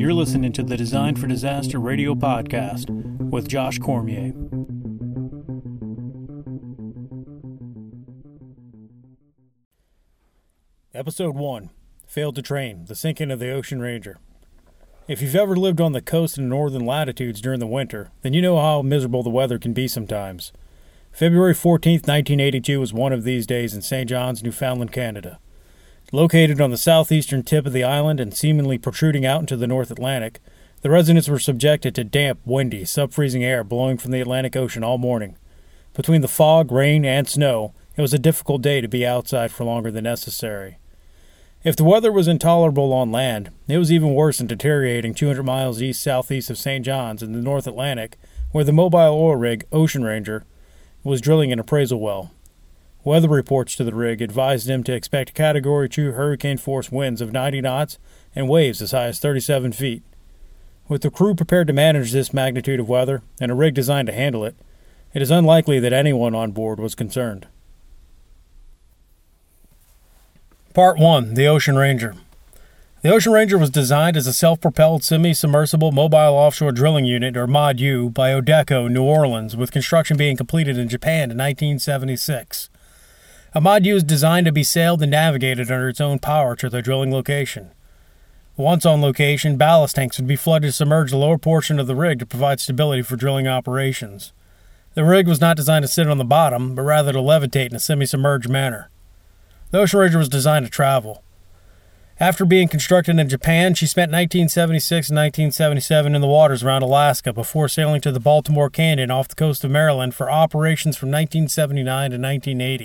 You're listening to the Design for Disaster radio podcast with Josh Cormier. Episode 1 Failed to Train The Sinking of the Ocean Ranger. If you've ever lived on the coast in northern latitudes during the winter, then you know how miserable the weather can be sometimes. February 14, 1982 was one of these days in St. John's, Newfoundland, Canada. Located on the southeastern tip of the island and seemingly protruding out into the North Atlantic, the residents were subjected to damp, windy, sub-freezing air blowing from the Atlantic Ocean all morning. Between the fog, rain, and snow, it was a difficult day to be outside for longer than necessary. If the weather was intolerable on land, it was even worse in deteriorating 200 miles east southeast of St. John's in the North Atlantic, where the mobile oil rig Ocean Ranger was drilling an appraisal well. Weather reports to the rig advised them to expect Category 2 hurricane force winds of 90 knots and waves as high as 37 feet. With the crew prepared to manage this magnitude of weather and a rig designed to handle it, it is unlikely that anyone on board was concerned. Part 1 The Ocean Ranger The Ocean Ranger was designed as a self propelled semi submersible mobile offshore drilling unit, or MODU, by Odeco, New Orleans, with construction being completed in Japan in 1976. A MODU is designed to be sailed and navigated under its own power to the drilling location. Once on location, ballast tanks would be flooded to submerge the lower portion of the rig to provide stability for drilling operations. The rig was not designed to sit on the bottom, but rather to levitate in a semi submerged manner. The Ocean Ranger was designed to travel. After being constructed in Japan, she spent 1976 and 1977 in the waters around Alaska before sailing to the Baltimore Canyon off the coast of Maryland for operations from 1979 to 1980.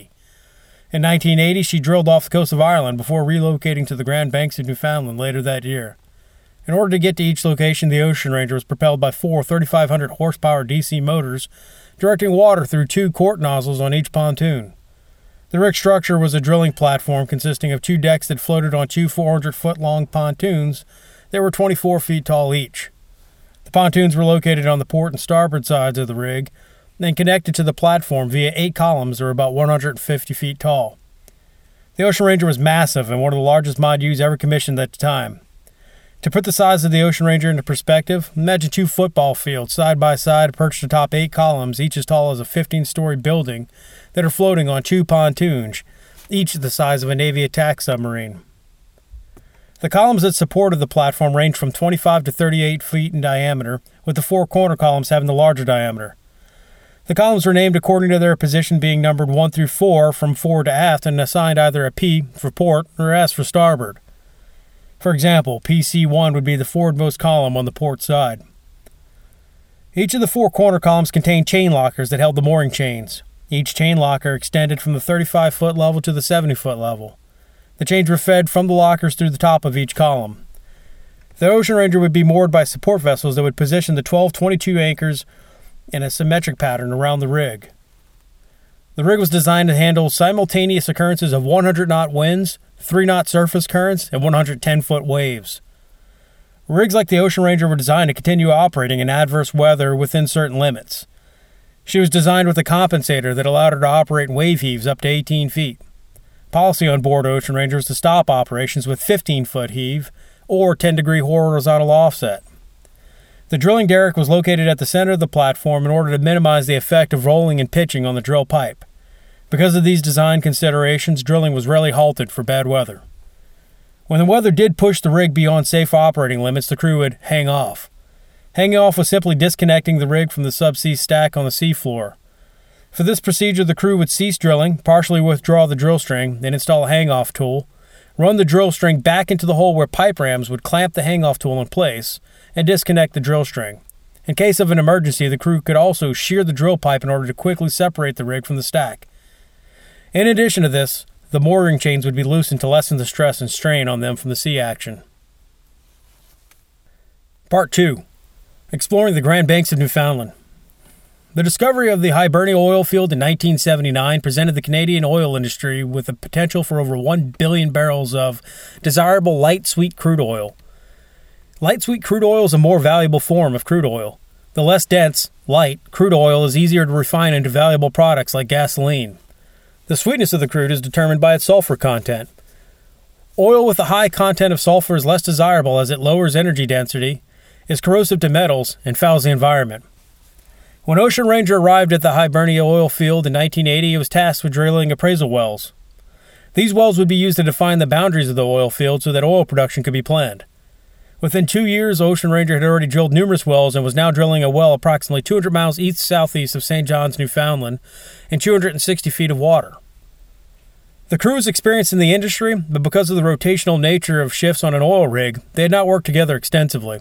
In 1980, she drilled off the coast of Ireland before relocating to the Grand Banks of Newfoundland later that year. In order to get to each location, the Ocean Ranger was propelled by four 3,500 horsepower DC motors, directing water through two Kort nozzles on each pontoon. The rig structure was a drilling platform consisting of two decks that floated on two 400 foot long pontoons that were 24 feet tall each. The pontoons were located on the port and starboard sides of the rig, and connected to the platform via eight columns that were about 150 feet tall. The Ocean Ranger was massive and one of the largest MODUs ever commissioned at the time. To put the size of the Ocean Ranger into perspective, imagine two football fields side by side perched atop eight columns, each as tall as a 15 story building, that are floating on two pontoons, each the size of a Navy attack submarine. The columns that supported the platform ranged from 25 to 38 feet in diameter, with the four corner columns having the larger diameter. The columns were named according to their position being numbered 1 through 4 from forward to aft and assigned either a P for port or S for starboard. For example, PC1 would be the forwardmost column on the port side. Each of the four corner columns contained chain lockers that held the mooring chains. Each chain locker extended from the 35 foot level to the 70 foot level. The chains were fed from the lockers through the top of each column. The Ocean Ranger would be moored by support vessels that would position the 12 22 anchors in a symmetric pattern around the rig. The rig was designed to handle simultaneous occurrences of 100 knot winds, 3 knot surface currents, and 110 foot waves. Rigs like the Ocean Ranger were designed to continue operating in adverse weather within certain limits. She was designed with a compensator that allowed her to operate in wave heaves up to 18 feet. Policy on board Ocean Ranger is to stop operations with 15 foot heave or 10 degree horizontal offset. The drilling derrick was located at the center of the platform in order to minimize the effect of rolling and pitching on the drill pipe. Because of these design considerations, drilling was rarely halted for bad weather. When the weather did push the rig beyond safe operating limits, the crew would hang off. Hanging off was simply disconnecting the rig from the subsea stack on the seafloor. For this procedure, the crew would cease drilling, partially withdraw the drill string, then install a hang off tool, run the drill string back into the hole where pipe rams would clamp the hang off tool in place, and disconnect the drill string. In case of an emergency, the crew could also shear the drill pipe in order to quickly separate the rig from the stack. In addition to this, the mooring chains would be loosened to lessen the stress and strain on them from the sea action. Part 2 Exploring the Grand Banks of Newfoundland. The discovery of the Hibernia oil field in 1979 presented the Canadian oil industry with the potential for over 1 billion barrels of desirable light sweet crude oil. Light sweet crude oil is a more valuable form of crude oil. The less dense, light, crude oil is easier to refine into valuable products like gasoline. The sweetness of the crude is determined by its sulfur content. Oil with a high content of sulfur is less desirable as it lowers energy density, is corrosive to metals, and fouls the environment. When Ocean Ranger arrived at the Hibernia oil field in 1980, it was tasked with drilling appraisal wells. These wells would be used to define the boundaries of the oil field so that oil production could be planned. Within two years, Ocean Ranger had already drilled numerous wells and was now drilling a well approximately 200 miles east southeast of St. John's, Newfoundland, in 260 feet of water. The crew was experienced in the industry, but because of the rotational nature of shifts on an oil rig, they had not worked together extensively.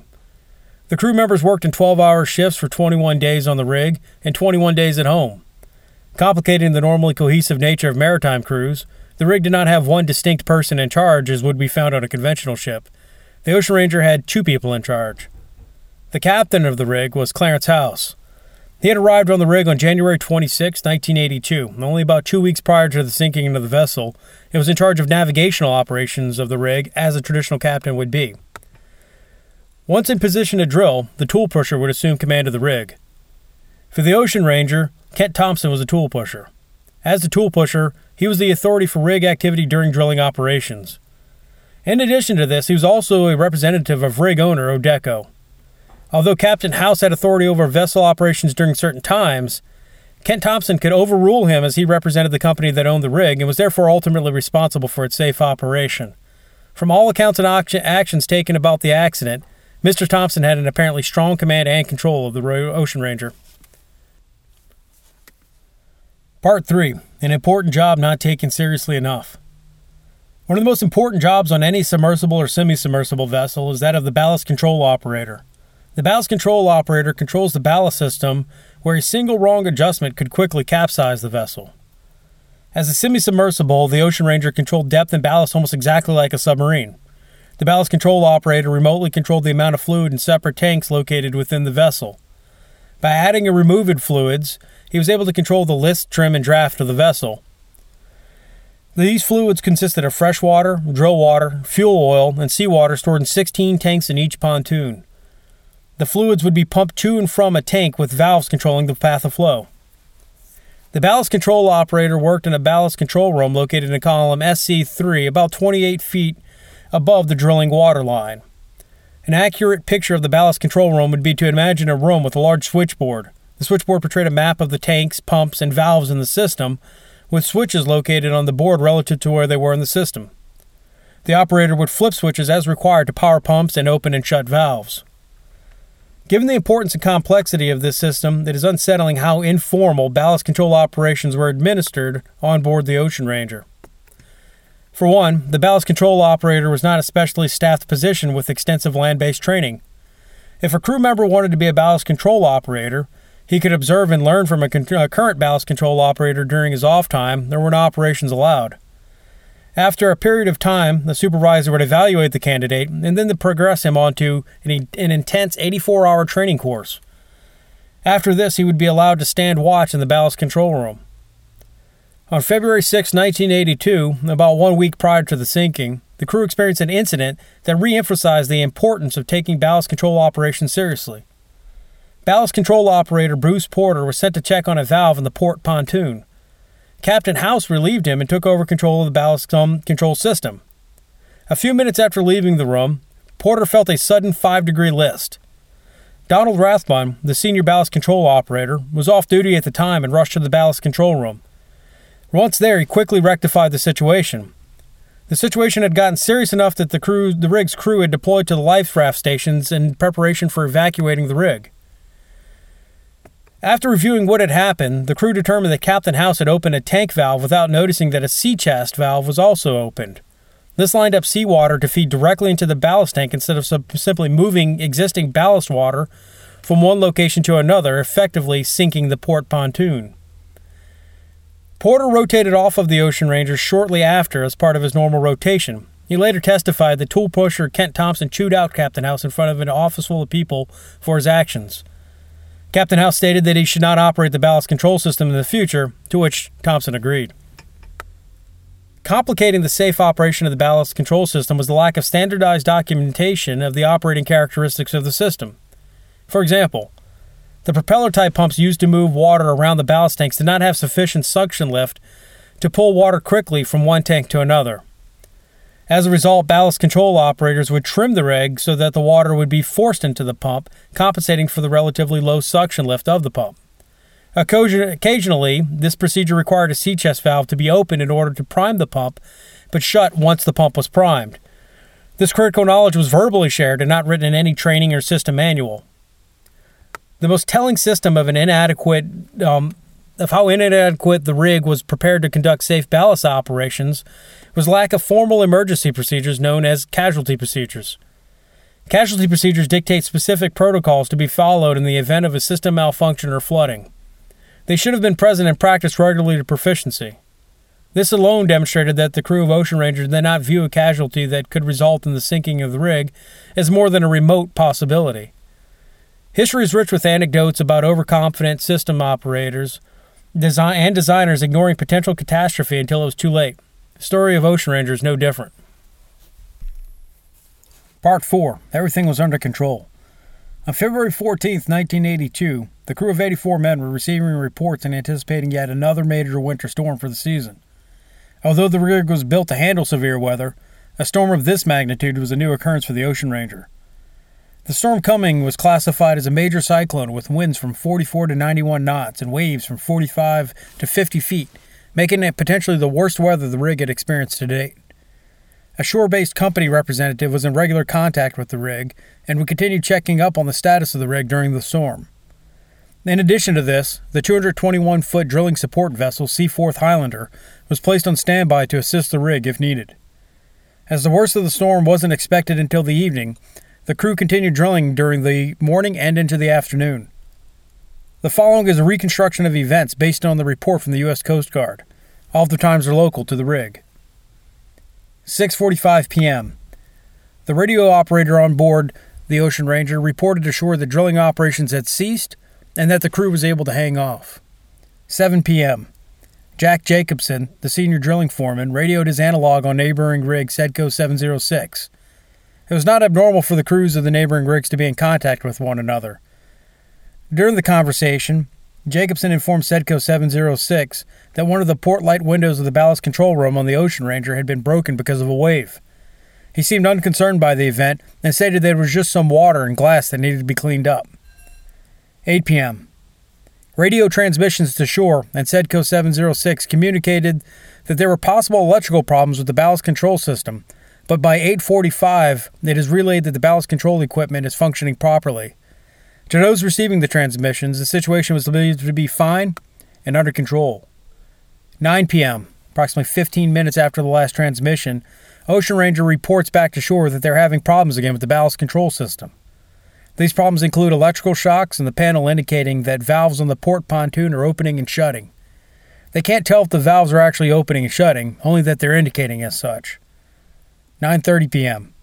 The crew members worked in 12 hour shifts for 21 days on the rig and 21 days at home. Complicating the normally cohesive nature of maritime crews, the rig did not have one distinct person in charge as would be found on a conventional ship. The Ocean Ranger had two people in charge. The captain of the rig was Clarence Hauss. He had arrived on the rig on January 26, 1982, only about two weeks prior to the sinking of the vessel, and was in charge of navigational operations of the rig as a traditional captain would be. Once in position to drill, the tool pusher would assume command of the rig. For the Ocean Ranger, Kent Thompson was a tool pusher. As the tool pusher, he was the authority for rig activity during drilling operations. In addition to this, he was also a representative of rig owner Odeco. Although Captain Hauss had authority over vessel operations during certain times, Kent Thompson could overrule him as he represented the company that owned the rig and was therefore ultimately responsible for its safe operation. From all accounts and actions taken about the accident, Mr. Thompson had an apparently strong command and control of the Ocean Ranger. Part 3 An important job not taken seriously enough. One of the most important jobs on any submersible or semi submersible vessel is that of the ballast control operator. The ballast control operator controls the ballast system where a single wrong adjustment could quickly capsize the vessel. As a semi submersible, the Ocean Ranger controlled depth and ballast almost exactly like a submarine. The ballast control operator remotely controlled the amount of fluid in separate tanks located within the vessel. By adding and removing fluids, he was able to control the list, trim, and draft of the vessel. These fluids consisted of fresh water, drill water, fuel oil, and seawater stored in 16 tanks in each pontoon. The fluids would be pumped to and from a tank with valves controlling the path of flow. The ballast control operator worked in a ballast control room located in column SC3, about 28 feet above the drilling water line. An accurate picture of the ballast control room would be to imagine a room with a large switchboard. The switchboard portrayed a map of the tanks, pumps, and valves in the system, with switches located on the board relative to where they were in the system. The operator would flip switches as required to power pumps and open and shut valves. Given the importance and complexity of this system, it is unsettling how informal ballast control operations were administered on board the Ocean Ranger. For one, the ballast control operator was not a specially staffed position with extensive land based training. If a crew member wanted to be a ballast control operator, he could observe and learn from a, con- a current ballast control operator during his off time. There were no operations allowed. After a period of time, the supervisor would evaluate the candidate and then progress him onto an, an intense 84 hour training course. After this, he would be allowed to stand watch in the ballast control room. On February 6, 1982, about one week prior to the sinking, the crew experienced an incident that re emphasized the importance of taking ballast control operations seriously. Ballast control operator Bruce Porter was sent to check on a valve in the port pontoon. Captain Hauss relieved him and took over control of the ballast um, control system. A few minutes after leaving the room, Porter felt a sudden five degree list. Donald Rathbun, the senior ballast control operator, was off duty at the time and rushed to the ballast control room. Once there, he quickly rectified the situation. The situation had gotten serious enough that the crew, the rig's crew had deployed to the life raft stations in preparation for evacuating the rig. After reviewing what had happened, the crew determined that Captain Hauss had opened a tank valve without noticing that a sea chest valve was also opened. This lined up seawater to feed directly into the ballast tank instead of simply moving existing ballast water from one location to another, effectively sinking the port pontoon. Porter rotated off of the Ocean Ranger shortly after as part of his normal rotation. He later testified that tool pusher Kent Thompson chewed out Captain Hauss in front of an office full of people for his actions. Captain Hauss stated that he should not operate the ballast control system in the future, to which Thompson agreed. Complicating the safe operation of the ballast control system was the lack of standardized documentation of the operating characteristics of the system. For example, the propeller type pumps used to move water around the ballast tanks did not have sufficient suction lift to pull water quickly from one tank to another. As a result, ballast control operators would trim the rig so that the water would be forced into the pump, compensating for the relatively low suction lift of the pump. Occasionally, this procedure required a sea chest valve to be opened in order to prime the pump, but shut once the pump was primed. This critical knowledge was verbally shared and not written in any training or system manual. The most telling system of an inadequate um, of how inadequate the rig was prepared to conduct safe ballast operations was lack of formal emergency procedures known as casualty procedures. Casualty procedures dictate specific protocols to be followed in the event of a system malfunction or flooding. They should have been present and practiced regularly to proficiency. This alone demonstrated that the crew of Ocean Ranger did not view a casualty that could result in the sinking of the rig as more than a remote possibility. History is rich with anecdotes about overconfident system operators design and designers ignoring potential catastrophe until it was too late. Story of Ocean Ranger is no different. Part 4 Everything was under control. On February 14, 1982, the crew of 84 men were receiving reports and anticipating yet another major winter storm for the season. Although the rig was built to handle severe weather, a storm of this magnitude was a new occurrence for the Ocean Ranger. The storm coming was classified as a major cyclone with winds from 44 to 91 knots and waves from 45 to 50 feet, making it potentially the worst weather the rig had experienced to date. A shore based company representative was in regular contact with the rig and would continue checking up on the status of the rig during the storm. In addition to this, the 221 foot drilling support vessel Seaforth Highlander was placed on standby to assist the rig if needed. As the worst of the storm wasn't expected until the evening, the crew continued drilling during the morning and into the afternoon. The following is a reconstruction of events based on the report from the U.S. Coast Guard. All times are local to the rig. 6:45 p.m. The radio operator on board the Ocean Ranger reported ashore that drilling operations had ceased and that the crew was able to hang off. 7 p.m. Jack Jacobson, the senior drilling foreman, radioed his analog on neighboring rig Sedco 706. It was not abnormal for the crews of the neighboring rigs to be in contact with one another. During the conversation, Jacobson informed Sedco 706 that one of the port light windows of the ballast control room on the Ocean Ranger had been broken because of a wave. He seemed unconcerned by the event and stated it was just some water and glass that needed to be cleaned up. 8 p.m. Radio transmissions to shore and Sedco 706 communicated that there were possible electrical problems with the ballast control system but by 8:45 it is relayed that the ballast control equipment is functioning properly. To those receiving the transmissions, the situation was believed to be fine and under control. 9 p.m., approximately 15 minutes after the last transmission, Ocean Ranger reports back to shore that they're having problems again with the ballast control system. These problems include electrical shocks and the panel indicating that valves on the port pontoon are opening and shutting. They can't tell if the valves are actually opening and shutting, only that they're indicating as such. 9:30 p.m.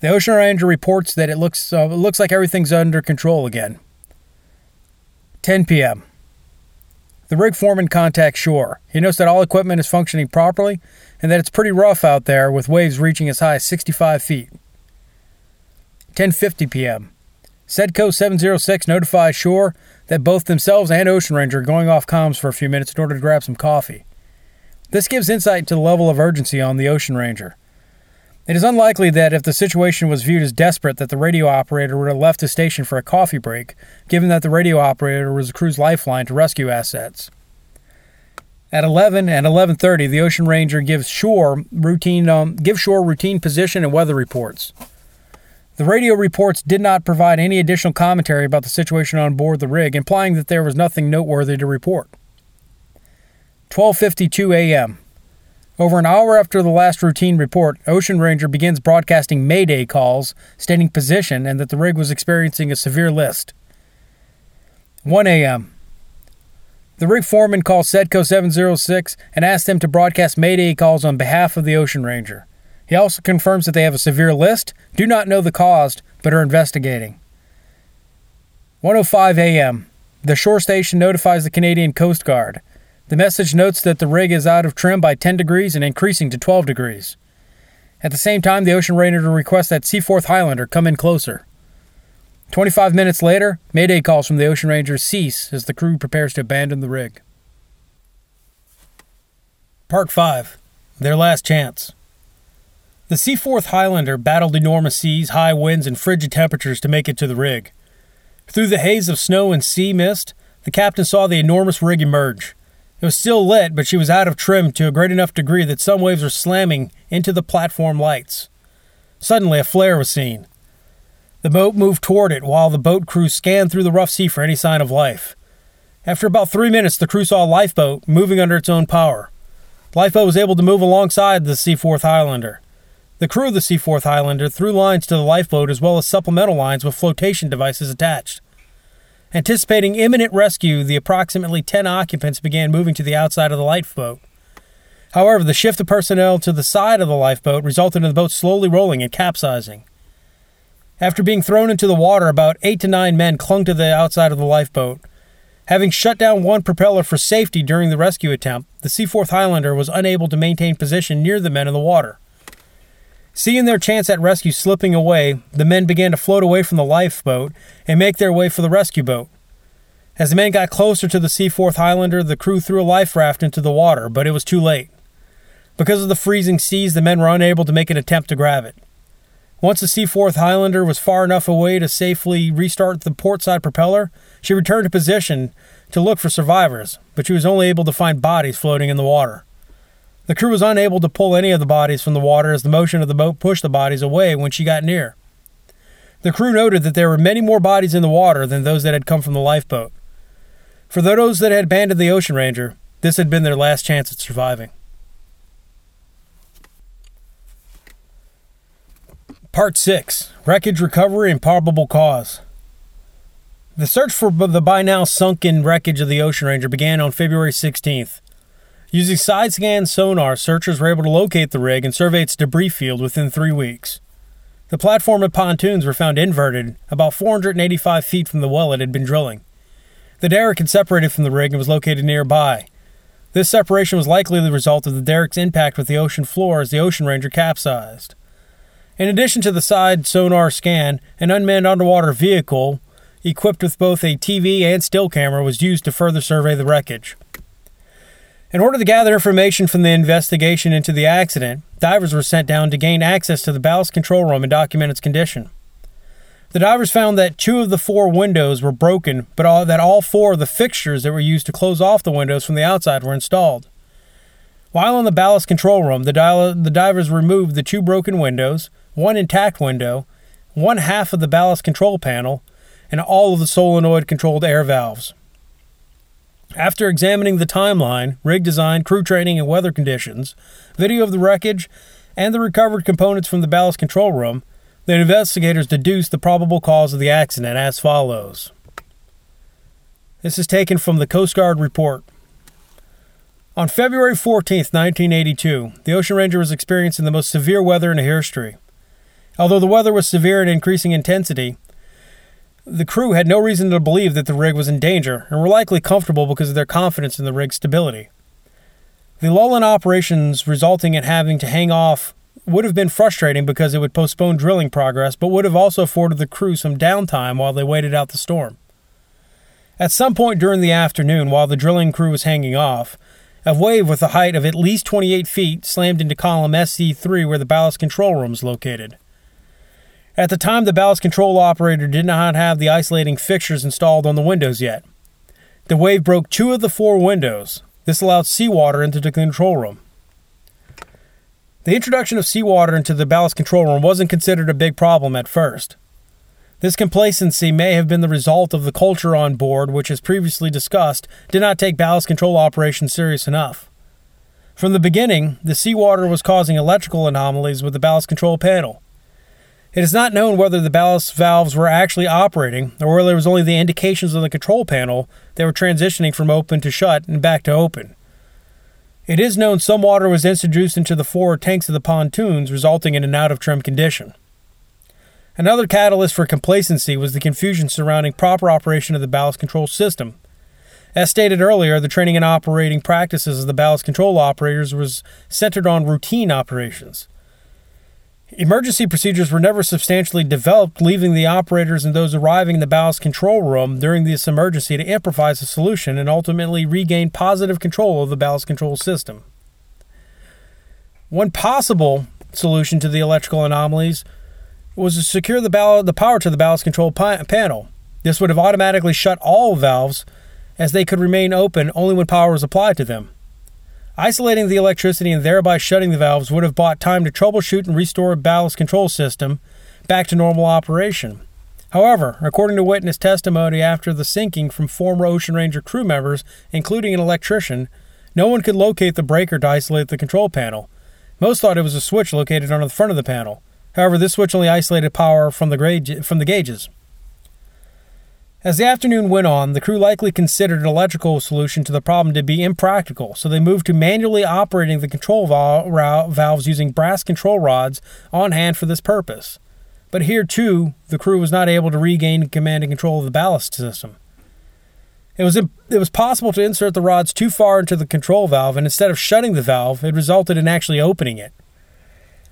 The Ocean Ranger reports that it looks uh, it looks like everything's under control again. 10 p.m. The rig foreman contacts shore. He notes that all equipment is functioning properly and that it's pretty rough out there with waves reaching as high as 65 feet. 10:50 p.m. Sedco 706 notifies shore that both themselves and Ocean Ranger are going off comms for a few minutes in order to grab some coffee. This gives insight to the level of urgency on the Ocean Ranger. It is unlikely that if the situation was viewed as desperate that the radio operator would have left the station for a coffee break, given that the radio operator was the crew's lifeline to rescue assets. At 11 and 11:30, the Ocean Ranger gives shore routine um, gives shore routine position and weather reports. The radio reports did not provide any additional commentary about the situation on board the rig, implying that there was nothing noteworthy to report. 12:52 a.m. Over an hour after the last routine report, Ocean Ranger begins broadcasting Mayday calls, stating position and that the rig was experiencing a severe list. 1 a.m. The rig foreman calls Sedco 706 and asks them to broadcast Mayday calls on behalf of the Ocean Ranger. He also confirms that they have a severe list, do not know the cause, but are investigating. 1:05 a.m. The shore station notifies the Canadian Coast Guard. The message notes that the rig is out of trim by 10 degrees and increasing to 12 degrees. At the same time, the Ocean Ranger requests that Seaforth Highlander come in closer. 25 minutes later, Mayday calls from the Ocean Ranger cease as the crew prepares to abandon the rig. Part 5 Their Last Chance. The Seaforth Highlander battled enormous seas, high winds, and frigid temperatures to make it to the rig. Through the haze of snow and sea mist, the captain saw the enormous rig emerge. It was still lit, but she was out of trim to a great enough degree that some waves were slamming into the platform lights. Suddenly, a flare was seen. The boat moved toward it while the boat crew scanned through the rough sea for any sign of life. After about three minutes, the crew saw a lifeboat moving under its own power. The lifeboat was able to move alongside the Seaforth Highlander. The crew of the Seaforth Highlander threw lines to the lifeboat as well as supplemental lines with flotation devices attached. Anticipating imminent rescue, the approximately 10 occupants began moving to the outside of the lifeboat. However, the shift of personnel to the side of the lifeboat resulted in the boat slowly rolling and capsizing. After being thrown into the water, about eight to nine men clung to the outside of the lifeboat. Having shut down one propeller for safety during the rescue attempt, the Seaforth Highlander was unable to maintain position near the men in the water. Seeing their chance at rescue slipping away, the men began to float away from the lifeboat and make their way for the rescue boat. As the men got closer to the Seaforth Highlander, the crew threw a life raft into the water, but it was too late. Because of the freezing seas, the men were unable to make an attempt to grab it. Once the Seaforth Highlander was far enough away to safely restart the portside propeller, she returned to position to look for survivors, but she was only able to find bodies floating in the water. The crew was unable to pull any of the bodies from the water as the motion of the boat pushed the bodies away when she got near. The crew noted that there were many more bodies in the water than those that had come from the lifeboat. For those that had abandoned the Ocean Ranger, this had been their last chance at surviving. Part 6 Wreckage Recovery and Probable Cause. The search for the by now sunken wreckage of the Ocean Ranger began on February 16th. Using side scan sonar, searchers were able to locate the rig and survey its debris field within three weeks. The platform and pontoons were found inverted about 485 feet from the well it had been drilling. The derrick had separated from the rig and was located nearby. This separation was likely the result of the derrick's impact with the ocean floor as the Ocean Ranger capsized. In addition to the side sonar scan, an unmanned underwater vehicle, equipped with both a TV and still camera, was used to further survey the wreckage. In order to gather information from the investigation into the accident, divers were sent down to gain access to the ballast control room and document its condition. The divers found that two of the four windows were broken, but all, that all four of the fixtures that were used to close off the windows from the outside were installed. While in the ballast control room, the, di- the divers removed the two broken windows, one intact window, one half of the ballast control panel, and all of the solenoid controlled air valves. After examining the timeline, rig design, crew training, and weather conditions, video of the wreckage, and the recovered components from the ballast control room, the investigators deduced the probable cause of the accident as follows. This is taken from the Coast Guard report. On February 14, 1982, the Ocean Ranger was experiencing the most severe weather in history. Although the weather was severe and increasing intensity, the crew had no reason to believe that the rig was in danger and were likely comfortable because of their confidence in the rig's stability. The lull in operations resulting in having to hang off would have been frustrating because it would postpone drilling progress, but would have also afforded the crew some downtime while they waited out the storm. At some point during the afternoon, while the drilling crew was hanging off, a wave with a height of at least 28 feet slammed into column SC3 where the ballast control room is located. At the time, the ballast control operator did not have the isolating fixtures installed on the windows yet. The wave broke two of the four windows. This allowed seawater into the control room. The introduction of seawater into the ballast control room wasn't considered a big problem at first. This complacency may have been the result of the culture on board, which, as previously discussed, did not take ballast control operations serious enough. From the beginning, the seawater was causing electrical anomalies with the ballast control panel. It is not known whether the ballast valves were actually operating or whether it was only the indications on the control panel that were transitioning from open to shut and back to open. It is known some water was introduced into the forward tanks of the pontoons, resulting in an out of trim condition. Another catalyst for complacency was the confusion surrounding proper operation of the ballast control system. As stated earlier, the training and operating practices of the ballast control operators was centered on routine operations. Emergency procedures were never substantially developed, leaving the operators and those arriving in the ballast control room during this emergency to improvise a solution and ultimately regain positive control of the ballast control system. One possible solution to the electrical anomalies was to secure the, ball- the power to the ballast control pa- panel. This would have automatically shut all valves as they could remain open only when power was applied to them. Isolating the electricity and thereby shutting the valves would have bought time to troubleshoot and restore a ballast control system back to normal operation. However, according to witness testimony after the sinking from former Ocean Ranger crew members, including an electrician, no one could locate the breaker to isolate the control panel. Most thought it was a switch located on the front of the panel. However, this switch only isolated power from the, gauge, from the gauges. As the afternoon went on, the crew likely considered an electrical solution to the problem to be impractical, so they moved to manually operating the control valves using brass control rods on hand for this purpose. But here, too, the crew was not able to regain command and control of the ballast system. It was, it was possible to insert the rods too far into the control valve, and instead of shutting the valve, it resulted in actually opening it.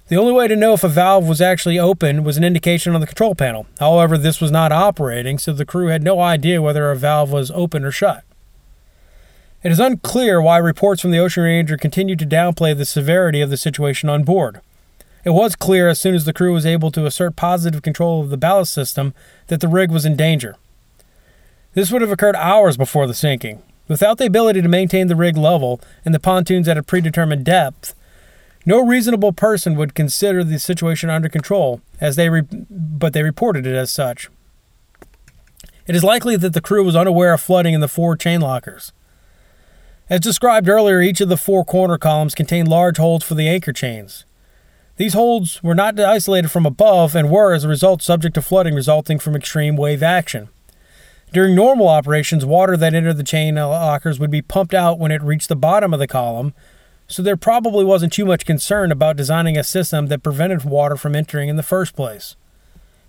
The only way to know if a valve was actually open was an indication on the control panel. However, this was not operating, so the crew had no idea whether a valve was open or shut. It is unclear why reports from the Ocean Ranger continued to downplay the severity of the situation on board. It was clear as soon as the crew was able to assert positive control of the ballast system that the rig was in danger. This would have occurred hours before the sinking. Without the ability to maintain the rig level and the pontoons at a predetermined depth, no reasonable person would consider the situation under control, as they re- but they reported it as such. It is likely that the crew was unaware of flooding in the four chain lockers. As described earlier, each of the four corner columns contained large holds for the anchor chains. These holds were not isolated from above and were, as a result, subject to flooding resulting from extreme wave action. During normal operations, water that entered the chain lockers would be pumped out when it reached the bottom of the column, so there probably wasn't too much concern about designing a system that prevented water from entering in the first place.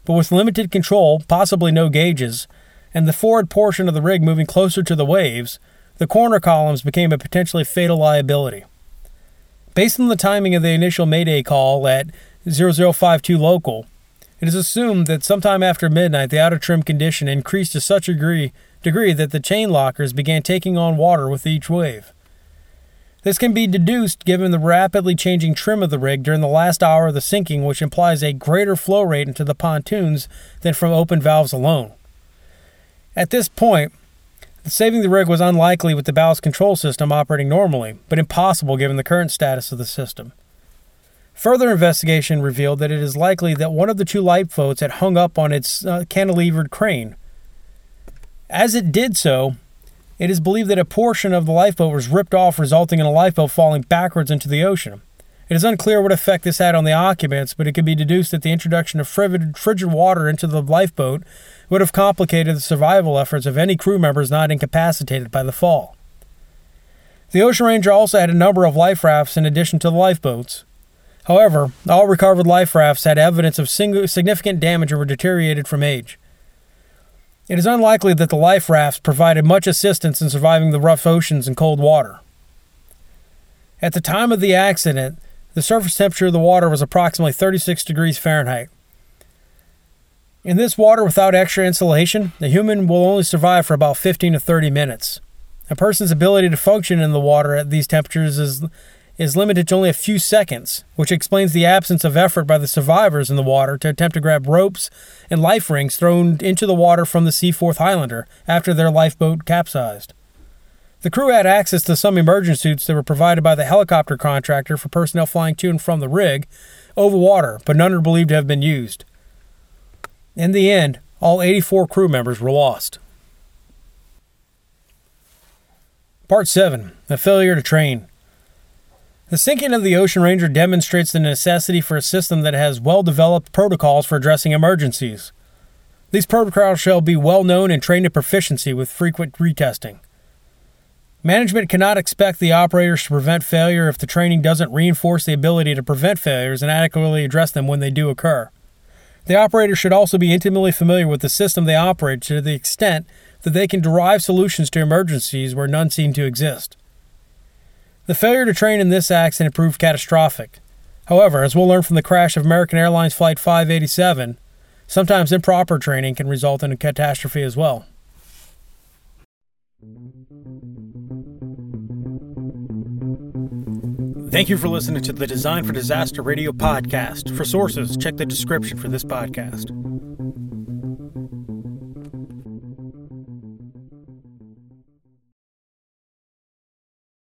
But with limited control, possibly no gauges, and the forward portion of the rig moving closer to the waves, the corner columns became a potentially fatal liability. Based on the timing of the initial Mayday call at 0052 local, it is assumed that sometime after midnight the outer trim condition increased to such a degree, degree that the chain lockers began taking on water with each wave. This can be deduced given the rapidly changing trim of the rig during the last hour of the sinking, which implies a greater flow rate into the pontoons than from open valves alone. At this point, Saving the rig was unlikely with the ballast control system operating normally, but impossible given the current status of the system. Further investigation revealed that it is likely that one of the two lifeboats had hung up on its uh, cantilevered crane. As it did so, it is believed that a portion of the lifeboat was ripped off, resulting in a lifeboat falling backwards into the ocean. It is unclear what effect this had on the occupants, but it can be deduced that the introduction of frigid, frigid water into the lifeboat would have complicated the survival efforts of any crew members not incapacitated by the fall. The Ocean Ranger also had a number of life rafts in addition to the lifeboats. However, all recovered life rafts had evidence of significant damage or were deteriorated from age. It is unlikely that the life rafts provided much assistance in surviving the rough oceans and cold water. At the time of the accident, the surface temperature of the water was approximately 36 degrees Fahrenheit. In this water without extra insulation, the human will only survive for about 15 to 30 minutes. A person's ability to function in the water at these temperatures is, is limited to only a few seconds, which explains the absence of effort by the survivors in the water to attempt to grab ropes and life rings thrown into the water from the Seaforth Highlander after their lifeboat capsized. The crew had access to some emergency suits that were provided by the helicopter contractor for personnel flying to and from the rig over water, but none are believed to have been used. In the end, all 84 crew members were lost. Part 7 A Failure to Train. The sinking of the Ocean Ranger demonstrates the necessity for a system that has well developed protocols for addressing emergencies. These protocols shall be well known and trained to proficiency with frequent retesting. Management cannot expect the operators to prevent failure if the training doesn't reinforce the ability to prevent failures and adequately address them when they do occur. The operator should also be intimately familiar with the system they operate to the extent that they can derive solutions to emergencies where none seem to exist. The failure to train in this accident proved catastrophic. However, as we'll learn from the crash of American Airlines Flight 587, sometimes improper training can result in a catastrophe as well. Thank you for listening to the Design for Disaster Radio podcast. For sources, check the description for this podcast.